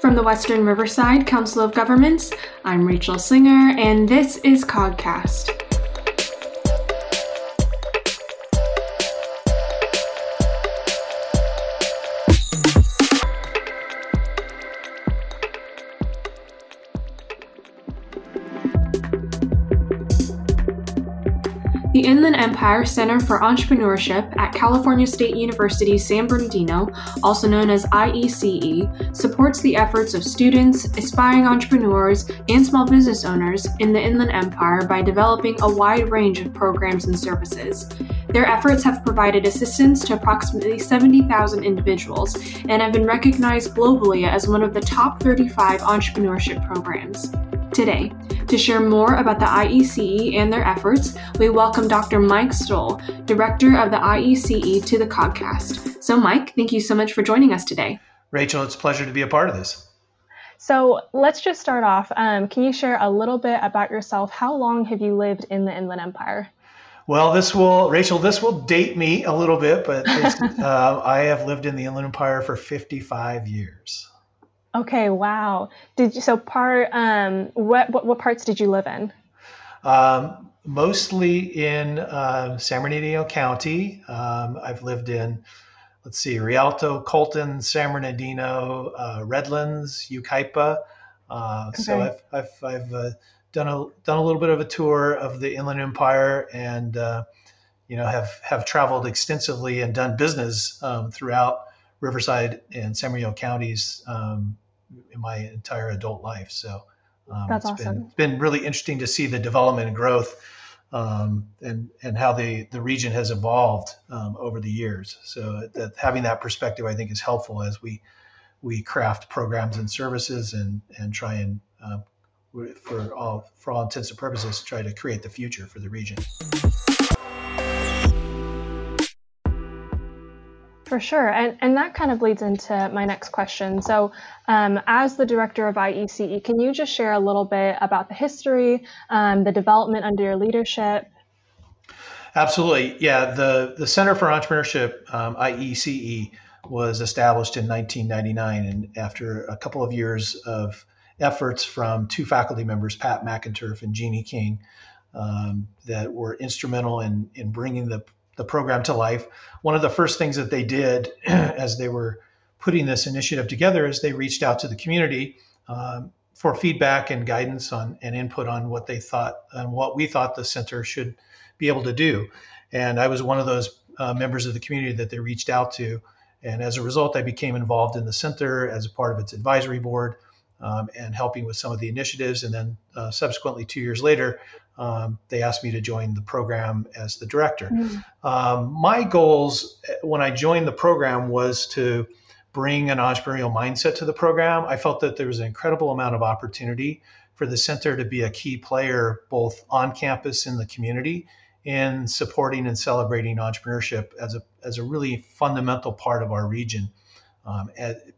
From the Western Riverside Council of Governments, I'm Rachel Singer, and this is Cogcast. Inland Empire Center for Entrepreneurship at California State University San Bernardino, also known as IECE, supports the efforts of students, aspiring entrepreneurs, and small business owners in the Inland Empire by developing a wide range of programs and services. Their efforts have provided assistance to approximately 70,000 individuals and have been recognized globally as one of the top 35 entrepreneurship programs. Today, to share more about the IECE and their efforts, we welcome Dr. Mike Stull, Director of the IECE, to the Cogcast. So, Mike, thank you so much for joining us today. Rachel, it's a pleasure to be a part of this. So, let's just start off. Um, can you share a little bit about yourself? How long have you lived in the Inland Empire? Well, this will, Rachel, this will date me a little bit, but uh, I have lived in the Inland Empire for 55 years. Okay, wow. Did you so part um what what, what parts did you live in? Um, mostly in uh, San Bernardino County. Um, I've lived in let's see, Rialto, Colton, San Bernardino, uh, Redlands, Yucaipa. Uh, okay. So I've I've, I've uh, done a done a little bit of a tour of the Inland Empire and uh, you know have have traveled extensively and done business um, throughout Riverside and San Bernardino counties um, in my entire adult life. So um, that's it's awesome. Been, it's been really interesting to see the development and growth um, and and how the the region has evolved um, over the years. So that having that perspective, I think, is helpful as we we craft programs and services and and try and uh, for all for all intents and purposes try to create the future for the region. For sure. And, and that kind of leads into my next question. So, um, as the director of IECE, can you just share a little bit about the history, um, the development under your leadership? Absolutely. Yeah. The, the Center for Entrepreneurship, um, IECE, was established in 1999. And after a couple of years of efforts from two faculty members, Pat McInturf and Jeannie King, um, that were instrumental in, in bringing the the program to life. One of the first things that they did as they were putting this initiative together is they reached out to the community um, for feedback and guidance on and input on what they thought and what we thought the center should be able to do. And I was one of those uh, members of the community that they reached out to. And as a result, I became involved in the center as a part of its advisory board um, and helping with some of the initiatives. And then uh, subsequently, two years later, um, they asked me to join the program as the director. Mm-hmm. Um, my goals eh, when I joined the program was to bring an entrepreneurial mindset to the program. I felt that there was an incredible amount of opportunity for the center to be a key player both on campus in the community in supporting and celebrating entrepreneurship as a, as a really fundamental part of our region, um,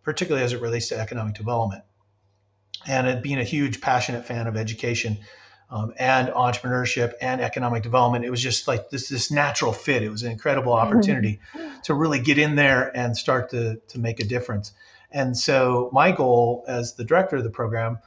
particularly as it relates to economic development. And being a huge passionate fan of education, um, and entrepreneurship and economic development. It was just like this this natural fit. It was an incredible mm-hmm. opportunity mm-hmm. to really get in there and start to to make a difference. And so my goal as the director of the program,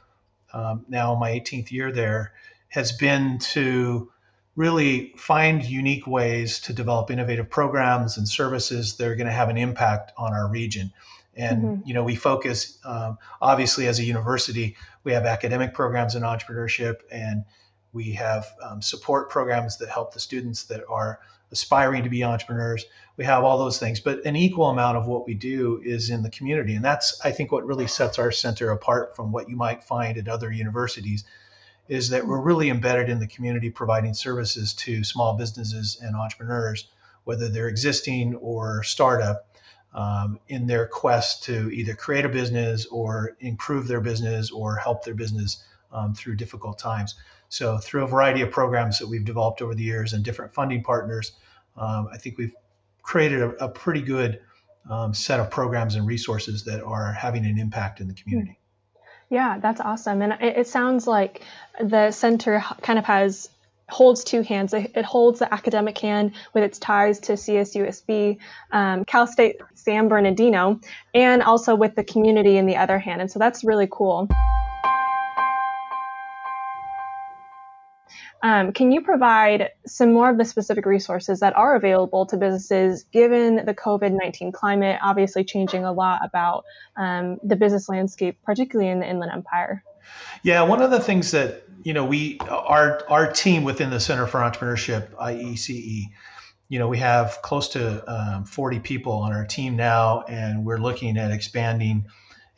um, now my 18th year there, has been to really find unique ways to develop innovative programs and services that are going to have an impact on our region. And mm-hmm. you know, we focus um, obviously as a university, we have academic programs in entrepreneurship, and we have um, support programs that help the students that are aspiring to be entrepreneurs. We have all those things, but an equal amount of what we do is in the community, and that's I think what really sets our center apart from what you might find at other universities. Is that we're really embedded in the community, providing services to small businesses and entrepreneurs, whether they're existing or startup um, in their quest to either create a business or improve their business or help their business um, through difficult times. So, through a variety of programs that we've developed over the years and different funding partners, um, I think we've created a, a pretty good um, set of programs and resources that are having an impact in the community. Yeah, that's awesome. And it, it sounds like the center kind of has holds two hands. It holds the academic hand with its ties to CSUSB, um, Cal State San Bernardino, and also with the community in the other hand. And so that's really cool. Um, can you provide some more of the specific resources that are available to businesses given the COVID 19 climate, obviously changing a lot about um, the business landscape, particularly in the Inland Empire? Yeah, one of the things that you know we our our team within the Center for Entrepreneurship, IECE, you know we have close to um, 40 people on our team now, and we're looking at expanding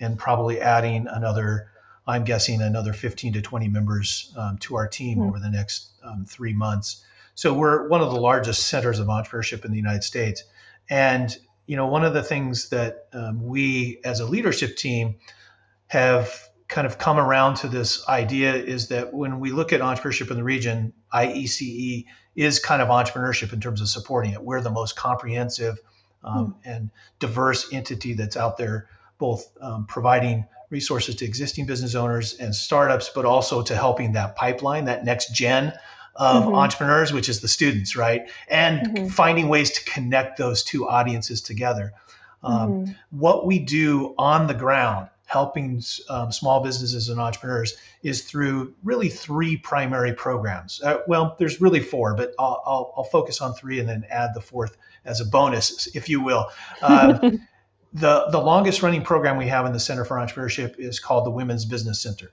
and probably adding another I'm guessing another 15 to 20 members um, to our team mm-hmm. over the next um, three months. So we're one of the largest centers of entrepreneurship in the United States. And you know, one of the things that um, we as a leadership team have kind of come around to this idea is that when we look at entrepreneurship in the region, IECE is kind of entrepreneurship in terms of supporting it. We're the most comprehensive um, mm. and diverse entity that's out there, both um, providing resources to existing business owners and startups, but also to helping that pipeline, that next gen of mm-hmm. entrepreneurs, which is the students, right? And mm-hmm. finding ways to connect those two audiences together. Um, mm-hmm. What we do on the ground, helping um, small businesses and entrepreneurs, is through really three primary programs. Uh, well, there's really four, but I'll, I'll, I'll, focus on three and then add the fourth as a bonus, if you will. Um, the, the longest running program we have in the Center for Entrepreneurship is called the Women's Business Center.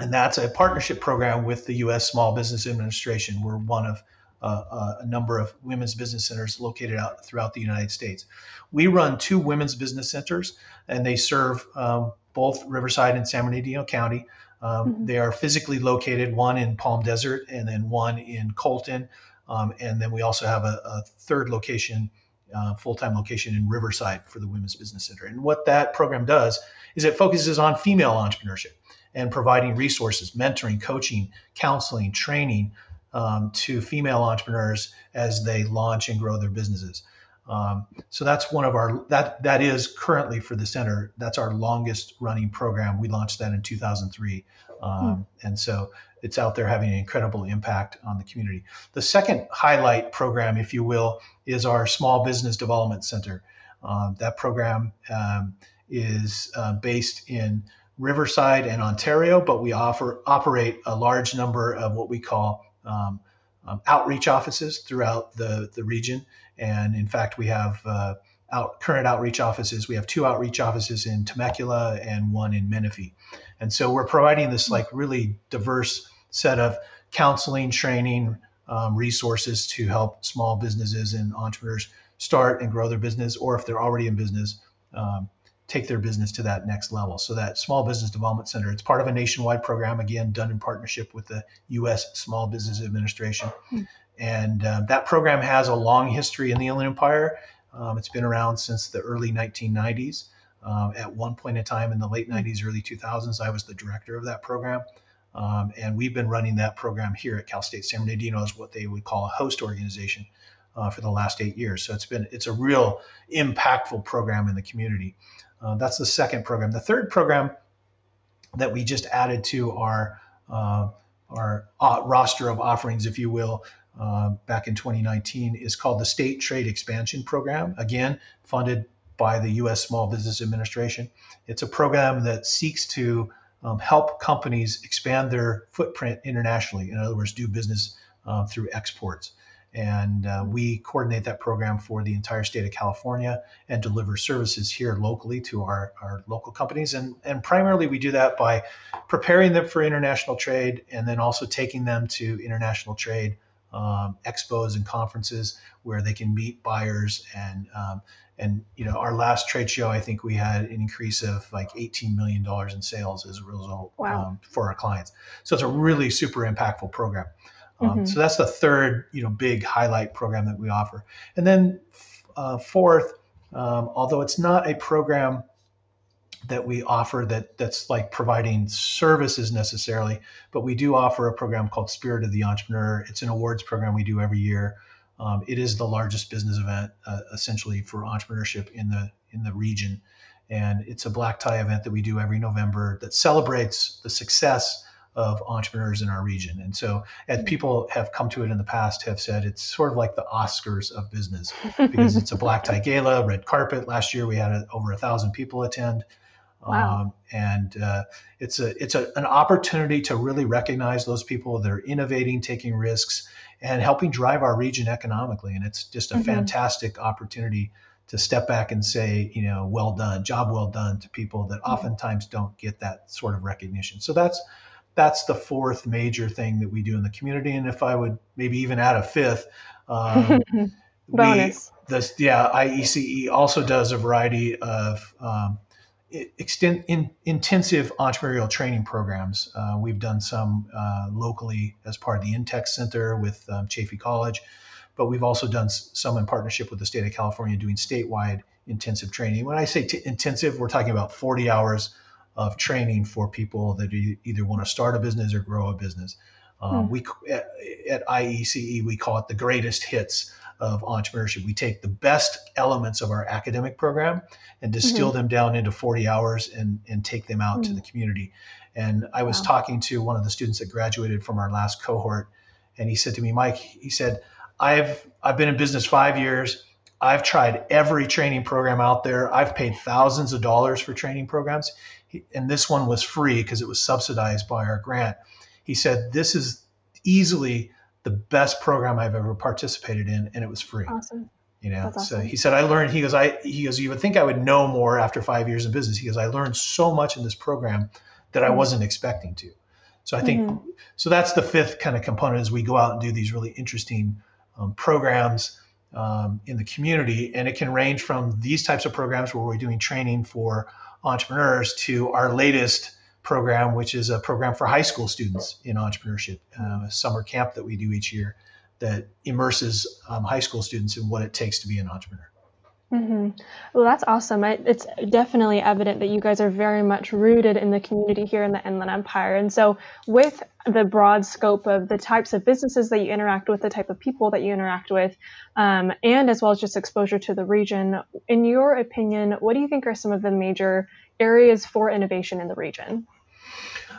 And that's a partnership program with the U.S. Small Business Administration. We're one of uh, uh, a number of women's business centers located out throughout the United States. We run two women's business centers, and they serve um, both Riverside and San Bernardino County. Um, mm-hmm. They are physically located, one in Palm Desert and then one in Colton. Um, and then we also have a, a third location uh, full-time location in Riverside for the Women's Business Center. And what that program does is it focuses on female entrepreneurship and providing resources, mentoring, coaching, counseling, training um, to female entrepreneurs as they launch and grow their businesses. Um, so that's one of our that that is currently for the center. That's our longest running program. We launched that in 2003, um, hmm. and so it's out there having an incredible impact on the community. The second highlight program, if you will, is our Small Business Development Center. Um, that program um, is uh, based in Riverside and Ontario, but we offer operate a large number of what we call um, um outreach offices throughout the, the region. And in fact, we have uh, out, current outreach offices. We have two outreach offices in Temecula and one in Menifee. And so we're providing this like really diverse set of counseling, training, um, resources to help small businesses and entrepreneurs start and grow their business, or if they're already in business, um, take their business to that next level. So that Small Business Development Center, it's part of a nationwide program, again, done in partnership with the U.S. Small Business Administration. Hmm. And uh, that program has a long history in the Inland Empire. Um, it's been around since the early 1990s. Um, at one point in time in the late 90s, early 2000s, I was the director of that program. Um, and we've been running that program here at Cal State San Bernardino as what they would call a host organization uh, for the last eight years. So it's been it's a real impactful program in the community. Uh, that's the second program. The third program that we just added to our uh, our uh, roster of offerings, if you will, uh, back in 2019 is called the State Trade Expansion Program. Again, funded by the U.S. Small Business Administration. It's a program that seeks to um, help companies expand their footprint internationally. In other words, do business uh, through exports. And uh, we coordinate that program for the entire state of California and deliver services here locally to our, our local companies. And, and primarily, we do that by preparing them for international trade and then also taking them to international trade um, expos and conferences where they can meet buyers and um, and you know our last trade show i think we had an increase of like 18 million dollars in sales as a result wow. um, for our clients so it's a really super impactful program um, mm-hmm. so that's the third you know big highlight program that we offer. And then uh, fourth um, although it's not a program that we offer that that's like providing services necessarily but we do offer a program called spirit of the entrepreneur. It's an awards program we do every year. Um, it is the largest business event, uh, essentially, for entrepreneurship in the in the region, and it's a black tie event that we do every November that celebrates the success of entrepreneurs in our region. And so, as people have come to it in the past, have said it's sort of like the Oscars of business because it's a black tie gala, red carpet. Last year we had a, over a thousand people attend. Wow. Um, and uh, it's a it's a, an opportunity to really recognize those people that are innovating, taking risks, and helping drive our region economically. And it's just a Mhm. fantastic opportunity to step back and say, you know, well done, job well done to people that oftentimes don't get that sort of recognition. So that's that's the fourth major thing that we do in the community. And if I would maybe even add a fifth, um, Bonus. we, this, yeah, IECE also does a variety of um, extent, in, intensive entrepreneurial training programs. Uh, we've done some uh, locally as part of the InTech Center with um, Chaffey College, but we've also done some in partnership with the state of California doing statewide intensive training. When I say t- intensive, we're talking about 40 hours of training for people that either want to start a business or grow a business. Um, Hmm. We at, at IECE we call it the greatest hits of entrepreneurship. We take the best elements of our academic program and distill them down into 40 hours and, and take them out to Mm. the community. And I was Wow. talking to one of the students that graduated from our last cohort, and he said to me, Mike, he said, I've I've been in business five years. I've tried every training program out there. I've paid thousands of dollars for training programs, and this one was free because it was subsidized by our grant. He said, "This is easily the best program I've ever participated in, and it was free." Awesome. You know, That's so awesome. he said, "I learned." He goes, "I." He goes, "You would think I would know more after five years in business." He goes, "I learned so much in this program that I Mhm. wasn't expecting to." So I think Mhm. so. That's the fifth kind of component is we go out and do these really interesting um, programs um, in the community, and it can range from these types of programs where we're doing training for entrepreneurs to our latest program, which is a program for high school students in entrepreneurship, uh, a summer camp that we do each year that immerses um, high school students in what it takes to be an entrepreneur. Hmm Well, that's awesome. I, it's definitely evident that you guys are very much rooted in the community here in the Inland Empire. And so, with the broad scope of the types of businesses that you interact with, the type of people that you interact with, um, and as well as just exposure to the region, in your opinion, what do you think are some of the major areas for innovation in the region?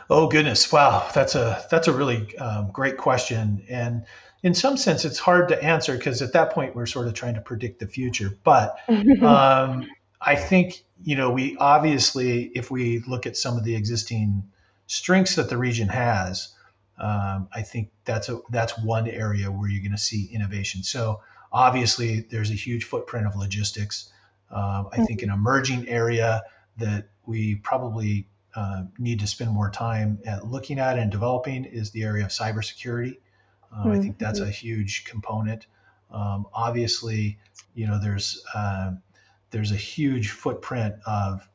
Oh goodness, wow, that's a that's a really um, great question, and in some sense, it's hard to answer because at that point we're sort of trying to predict the future. But um, I think you know we obviously, if we look at some of the existing strengths that the region has, um, I think that's a that's one area where you're going to see innovation. So obviously, there's a huge footprint of logistics. Um, I think an emerging area that we probably uh, need to spend more time at looking at and developing is the area of cybersecurity. Um, I think that's a huge component. Um, obviously, you know, there's um, there's a huge footprint of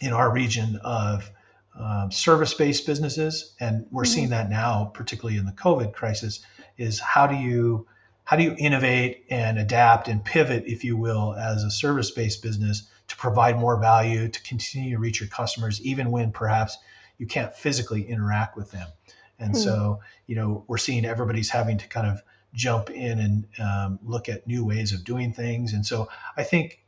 in our region of um, service-based businesses, and we're Mhm. seeing that now, particularly in the COVID crisis. Is how do you how do you innovate and adapt and pivot, if you will, as a service-based business to provide more value, to continue to reach your customers, even when perhaps you can't physically interact with them. And Hmm. so, you know, we're seeing everybody's having to kind of jump in and um, look at new ways of doing things. And so, I think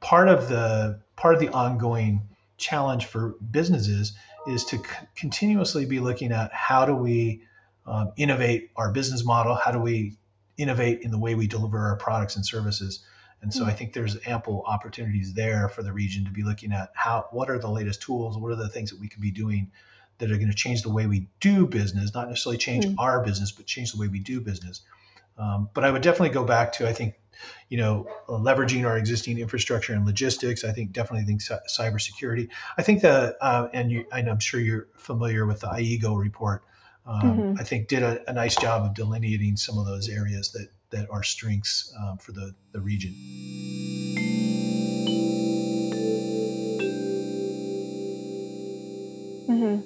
part of the part of the ongoing challenge for businesses is to c- continuously be looking at how do we um, innovate our business model, how do we innovate in the way we deliver our products and services. And so Hmm. I think there's ample opportunities there for the region to be looking at how what are the latest tools, what are the things that we could be doing that are going to change the way we do business, not necessarily change Hmm. our business, but change the way we do business. Um, but I would definitely go back to I think, you know, leveraging our existing infrastructure and logistics. I think definitely think cy- cybersecurity. I think the uh, and you, and I'm sure you're familiar with the IEGO report. Um, Mhm. I think did a, a nice job of delineating some of those areas that that are strengths um, for the the region. Hmm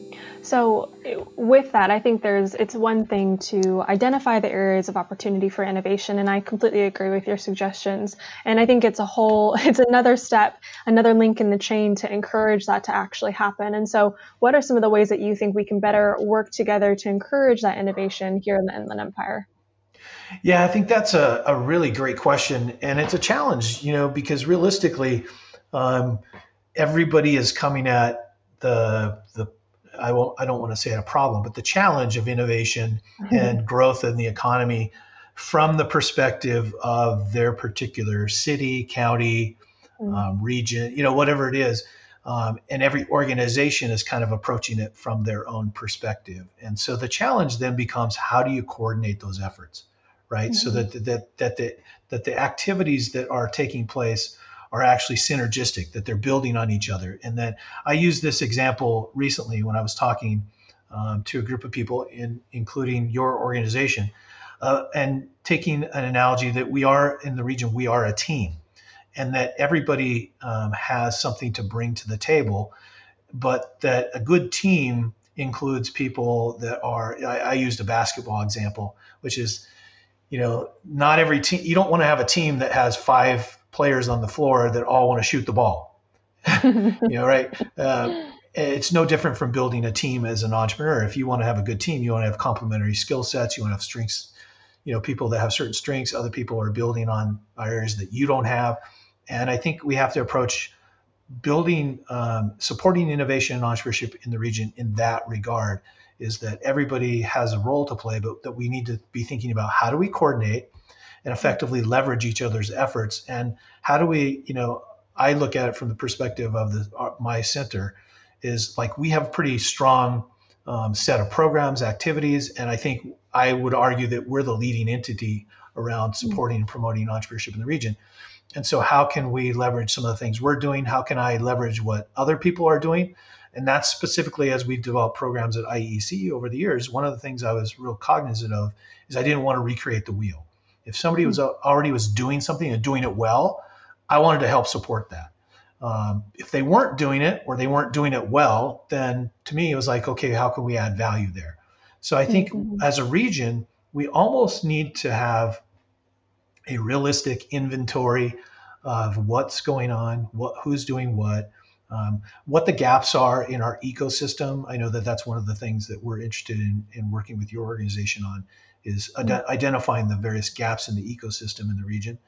So, with that, I think there's it's one thing to identify the areas of opportunity for innovation, and I completely agree with your suggestions. And I think it's a whole, it's another step, another link in the chain to encourage that to actually happen. And so, what are some of the ways that you think we can better work together to encourage that innovation here in the Inland Empire? Yeah, I think that's a, a really great question, and it's a challenge, you know, because realistically, um, everybody is coming at the the I won't I don't want to say a problem, but the challenge of innovation mm-hmm. and growth in the economy from the perspective of their particular city, county, mm-hmm. um, region, you know, whatever it is. Um, and every organization is kind of approaching it from their own perspective. And so the challenge then becomes how do you coordinate those efforts, right? Mm-hmm. So that that that the that the activities that are taking place are actually synergistic, that they're building on each other. And that I used this example recently when I was talking um, to a group of people, in including your organization, uh, and taking an analogy that we are in the region, we are a team, and that everybody um, has something to bring to the table, but that a good team includes people that are. I, I used a basketball example, which is, you know, not every team. You don't want to have a team that has five players on the floor that all want to shoot the ball. you know, right? Uh, it's no different from building a team as an entrepreneur. If you want to have a good team, you want to have complementary skill sets. You want to have strengths. You know, people that have certain strengths, other people are building on areas that you don't have. And I think we have to approach building, um, supporting innovation and entrepreneurship in the region in that regard. Is that everybody has a role to play, but that we need to be thinking about how do we coordinate and effectively leverage each other's efforts. And how do we, you know, I look at it from the perspective of the uh, my center is like we have a pretty strong um, set of programs, activities, and I think I would argue that we're the leading entity around mm-hmm. supporting and promoting entrepreneurship in the region. And so, how can we leverage some of the things we're doing? How can I leverage what other people are doing? And that's specifically as we've developed programs at IEC over the years. One of the things I was real cognizant of is I didn't want to recreate the wheel. If somebody was hmm. already was doing something and doing it well, I wanted to help support that. Um, if they weren't doing it or they weren't doing it well, then to me it was like, okay, how can we add value there? So I think mm-hmm. as a region, we almost need to have a realistic inventory of what's going on, what who's doing what, um, what the gaps are in our ecosystem. I know that that's one of the things that we're interested in, in working with your organization on is ad- mm-hmm. identifying the various gaps in the ecosystem in the region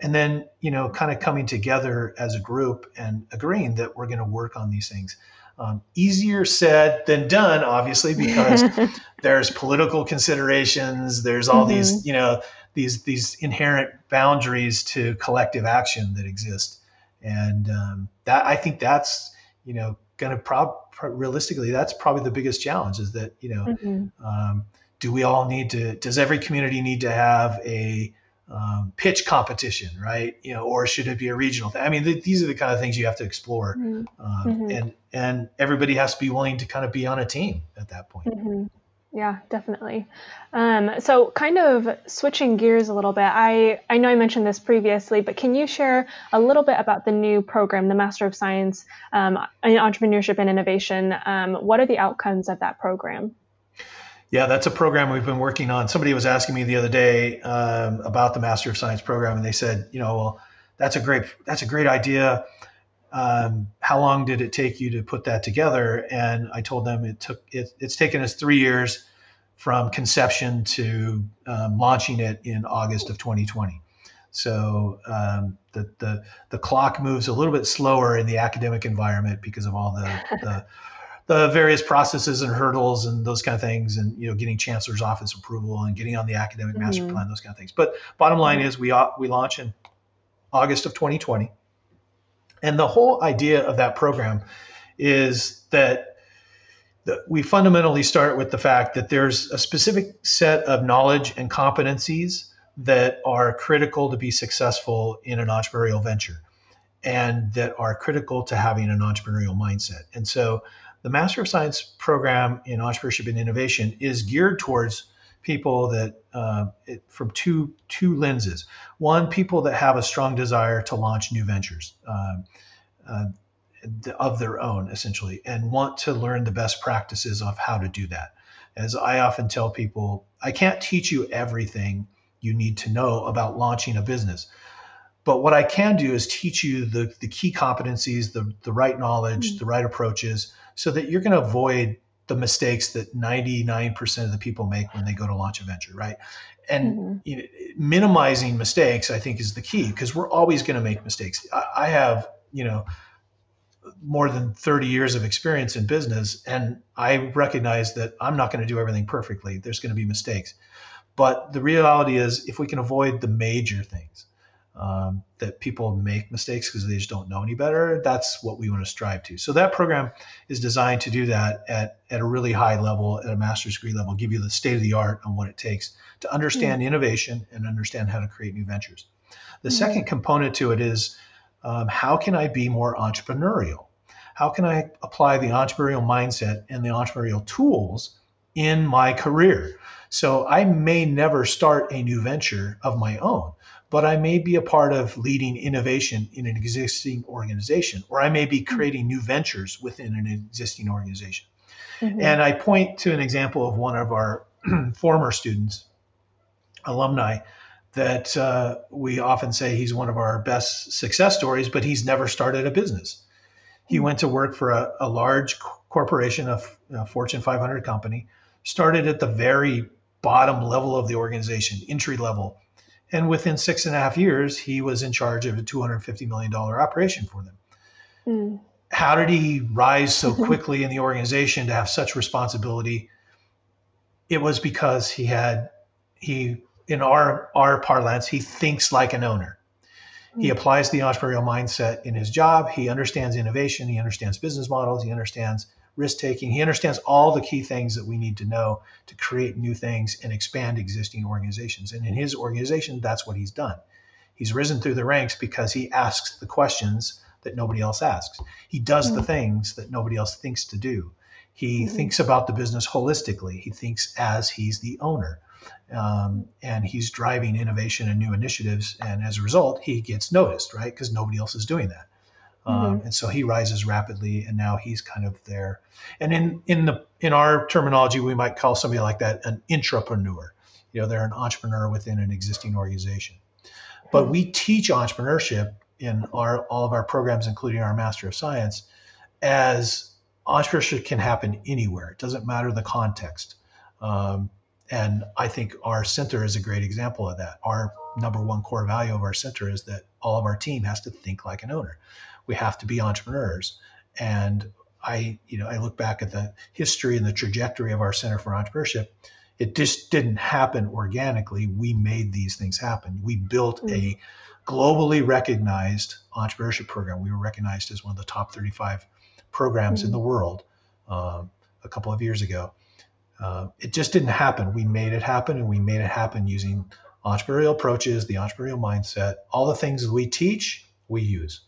and then you know kind of coming together as a group and agreeing that we're going to work on these things um, easier said than done obviously because there's political considerations there's all mm-hmm. these you know these these inherent boundaries to collective action that exist and um, that i think that's you know going to prob realistically that's probably the biggest challenge is that you know mm-hmm. um, do we all need to does every community need to have a um, pitch competition right you know or should it be a regional thing i mean th- these are the kind of things you have to explore mm-hmm. Um, mm-hmm. and and everybody has to be willing to kind of be on a team at that point mm-hmm. yeah definitely um, so kind of switching gears a little bit i i know i mentioned this previously but can you share a little bit about the new program the master of science um, in entrepreneurship and innovation um, what are the outcomes of that program yeah, that's a program we've been working on. Somebody was asking me the other day um, about the Master of Science program, and they said, you know, well, that's a great that's a great idea. Um, how long did it take you to put that together? And I told them it took it, it's taken us three years from conception to um, launching it in August of 2020. So um, the, the the clock moves a little bit slower in the academic environment because of all the the the various processes and hurdles and those kind of things, and you know, getting chancellor's office approval and getting on the academic mm-hmm. master plan, those kind of things. But bottom line is, we we launch in August of 2020, and the whole idea of that program is that we fundamentally start with the fact that there's a specific set of knowledge and competencies that are critical to be successful in an entrepreneurial venture and that are critical to having an entrepreneurial mindset. And so the Master of Science program in entrepreneurship and innovation is geared towards people that uh, it, from two two lenses. One, people that have a strong desire to launch new ventures uh, uh, of their own, essentially, and want to learn the best practices of how to do that. As I often tell people, I can't teach you everything you need to know about launching a business. But what I can do is teach you the, the key competencies, the, the right knowledge, mm-hmm. the right approaches, so that you're going to avoid the mistakes that 99% of the people make when they go to launch a venture, right? And mm-hmm. you know, minimizing mistakes, I think, is the key because we're always going to make mistakes. I, I, have, you know, more than 30 years of experience in business, and I recognize that I'm not going to do everything perfectly. There's going to be mistakes. But the reality is, if we can avoid the major things, um, that people make mistakes because they just don't know any better, that's what we want to strive to. So that program is designed to do that at, at a really high level, at a master's degree level, give you the state of the art on what it takes to understand mm-hmm. innovation and understand how to create new ventures. The mm-hmm. second component to it is um, how can I be more entrepreneurial? How can I apply the entrepreneurial mindset and the entrepreneurial tools in my career? So I may never start a new venture of my own, but I may be a part of leading innovation in an existing organization, or I may be hmm. creating new ventures within an existing organization. Mm-hmm. And I point to an example of one of our former students, alumni, that uh, we often say he's one of our best success stories, but he's never started a business. He hmm. went to work for a, a large corporation, a, a Fortune 500 company, started at the very bottom level of the organization, entry level. And within six and a half years, he was in charge of a $250 million operation for them. Mm. How did he rise so quickly in the organization to have such responsibility? It was because he had, he, in our, our parlance, he thinks like an owner. Mm. He applies the entrepreneurial mindset in his job. He understands innovation. He understands business models. He understands risk taking. He understands all the key things that we need to know to create new things and expand existing organizations. And in his organization, that's what he's done. He's risen through the ranks because he asks the questions that nobody else asks. He does mm-hmm. the things that nobody else thinks to do. He mm-hmm. thinks about the business holistically. He thinks as he's the owner. Um, and he's driving innovation and new initiatives. And as a result, he gets noticed, right? Because nobody else is doing that. Um, mm-hmm. and so he rises rapidly, and now he's kind of there. And in in the in our terminology, we might call somebody like that an intrapreneur. You know, they're an entrepreneur within an existing organization. But mm-hmm. we teach entrepreneurship in our all of our programs, including our Master of Science, as entrepreneurship can happen anywhere. It doesn't matter the context. Um, and I think our center is a great example of that. Our number one core value of our center is that all of our team has to think like an owner we have to be entrepreneurs. And I, you know, I look back at the history and the trajectory of our Center for Entrepreneurship. It just didn't happen organically. We made these things happen. We built mm-hmm. a globally recognized entrepreneurship program. We were recognized as one of the top 35 programs mm-hmm. in the world uh, a couple of years ago. Uh, it just didn't happen. We made it happen, and we made it happen using entrepreneurial approaches, the entrepreneurial mindset, all the things we teach, we use.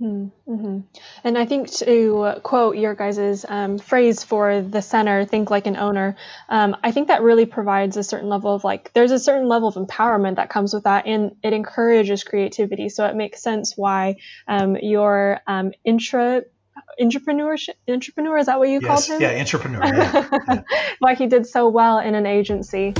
Mm-hmm. And I think to quote your guys' um, phrase for the center, think like an owner, um, I think that really provides a certain level of like, there's a certain level of empowerment that comes with that, and it encourages creativity. So it makes sense why um, your um, intra entrepreneurship entrepreneur is that what you yes, called him? Yeah, entrepreneur. Yeah, yeah. why he did so well in an agency.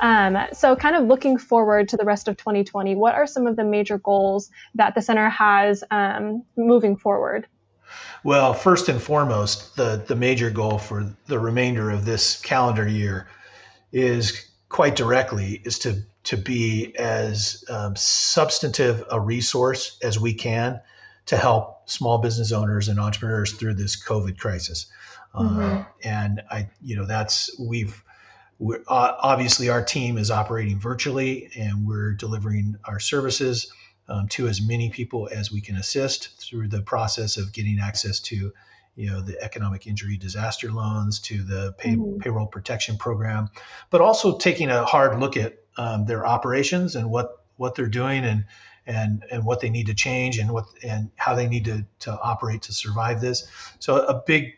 Um, so, kind of looking forward to the rest of 2020, what are some of the major goals that the center has um, moving forward? Well, first and foremost, the, the major goal for the remainder of this calendar year is quite directly is to to be as um, substantive a resource as we can to help small business owners and entrepreneurs through this COVID crisis. Mm-hmm. Uh, and I, you know, that's we've we're, uh, obviously, our team is operating virtually and we're delivering our services um, to as many people as we can assist through the process of getting access to you know the economic injury disaster loans to the pay, mm-hmm. payroll protection program but also taking a hard look at um, their operations and what what they're doing and and and what they need to change and what and how they need to to operate to survive this so a big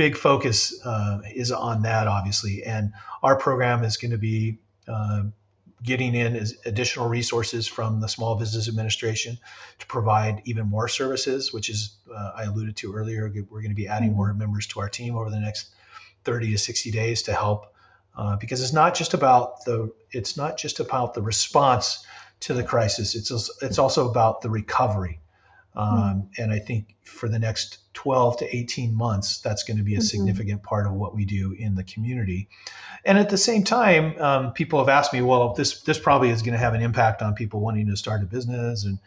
big focus uh, is on that, obviously. And our program is going to be uh, getting in additional resources from the Small Business Administration to provide even more services, which is uh, I alluded to earlier. We're going to be adding more members to our team over the next 30 to 60 days to help, uh, because it's not just about the it's not just about the response to the crisis. It's it's also about the recovery. Um, and I think for the next 12 to 18 months, that's going to be a mm-hmm. significant part of what we do in the community. And at the same time, um, people have asked me, well, this this probably is going to have an impact on people wanting to start a business. And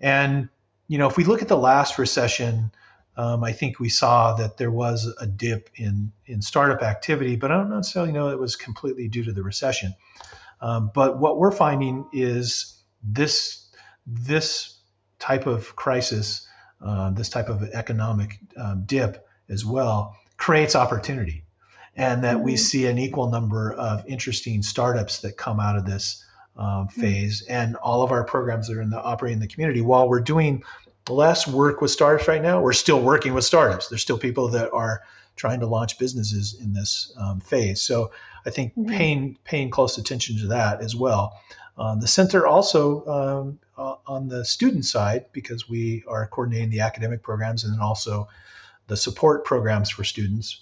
and you know, if we look at the last recession, um, I think we saw that there was a dip in in startup activity, but I don't necessarily know it was completely due to the recession. Um, but what we're finding is this this type of crisis, uh, this type of economic um, dip as well, creates opportunity, and that we mm-hmm. see an equal number of interesting startups that come out of this um, mm-hmm. phase. And all of our programs that are in the operating in the community. While we're doing less work with startups right now, we're still working with startups. There's still people that are trying to launch businesses in this um, phase. So I think mm-hmm. paying paying close attention to that as well. Um, the center also um, uh, on the student side because we are coordinating the academic programs and then also the support programs for students.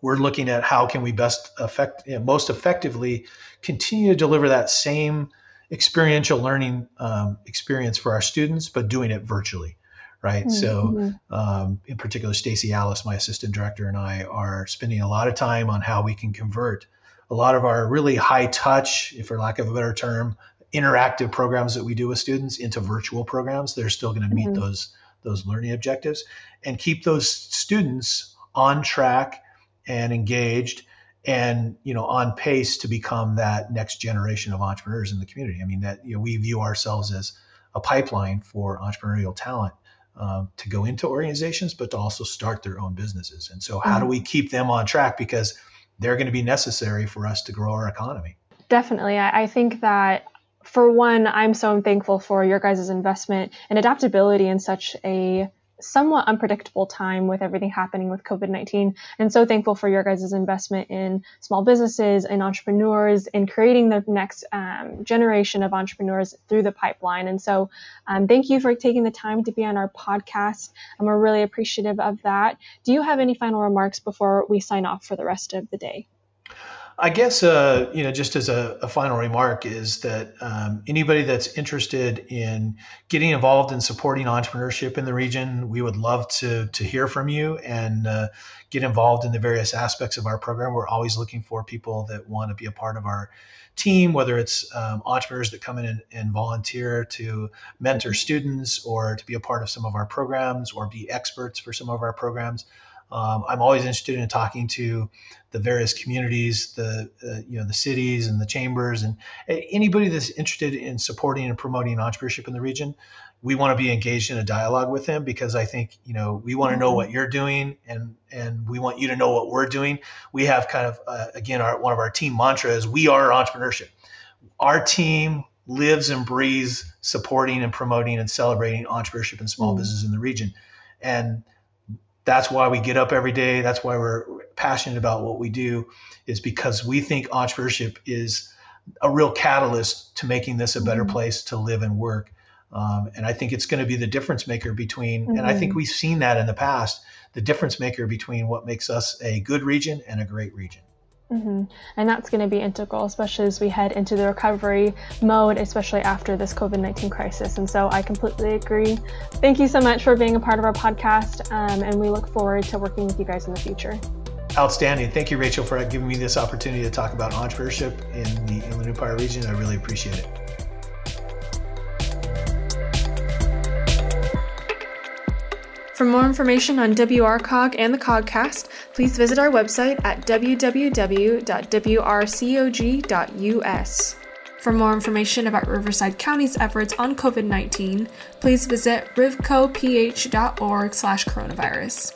We're looking at how can we best affect you know, most effectively continue to deliver that same experiential learning um, experience for our students, but doing it virtually right? Mm-hmm. So, um, in particular, Stacy Alice, my assistant director, and I are spending a lot of time on how we can convert a lot of our really high touch, if for lack of a better term, interactive programs that we do with students into virtual programs. They're still going to meet mm-hmm. those those learning objectives and keep those students on track and engaged and you know on pace to become that next generation of entrepreneurs in the community. I mean that you know we view ourselves as a pipeline for entrepreneurial talent um, to go into organizations, but to also start their own businesses. And so, how mm-hmm. do we keep them on track? Because they're going to be necessary for us to grow our economy. Definitely. I, I think that for one, I'm so thankful for your guys' investment and adaptability in such a somewhat unpredictable time with everything happening with COVID 19. And so thankful for your guys' investment in small businesses and entrepreneurs in creating the next um, generation of entrepreneurs through the pipeline. And so um, thank you for taking the time to be on our podcast. And we're really appreciative of that. Do you have any final remarks before we sign off for the rest of the day? I guess, uh, you know, just as a, a, final remark, is that um, anybody that's interested in getting involved in supporting entrepreneurship in the region, we would love to to hear from you and uh, get involved in the various aspects of our program. We're always looking for people that want to be a part of our team, whether it's um, entrepreneurs that come in and, and volunteer to mentor students or to be a part of some of our programs or be experts for some of our programs. Um, I'm always interested in talking to the various communities, the uh, you know the cities and the chambers, and anybody that's interested in supporting and promoting entrepreneurship in the region. We want to be engaged in a dialogue with them because I think you know we want to know mm-hmm. what you're doing, and and we want you to know what we're doing. We have kind of uh, again our one of our team mantras: we are entrepreneurship. Our team lives and breathes supporting and promoting and celebrating entrepreneurship and small mm. business in the region, and that's why we get up every day. That's why we're passionate about what we do, is because we think entrepreneurship is a real catalyst to making this a better mm-hmm. place to live and work. Um, and I think it's going to be the difference maker between, mm-hmm. and I think mm-hmm. we've seen that in the past, the difference maker between what makes us a good region and a great region. Mm-hmm. And that's going to be integral, especially as we head into the recovery mode, especially after this COVID 19 crisis. And so I completely agree. Thank you so much for being a part of our podcast, um, and we look forward to working with you guys in the future. Outstanding. Thank you, Rachel, for giving me this opportunity to talk about entrepreneurship in the Inland Empire region. I really appreciate it. For more information on WRCOG and the COGcast, please visit our website at www.wrcog.us. For more information about Riverside County's efforts on COVID-19, please visit rivcoph.org/coronavirus.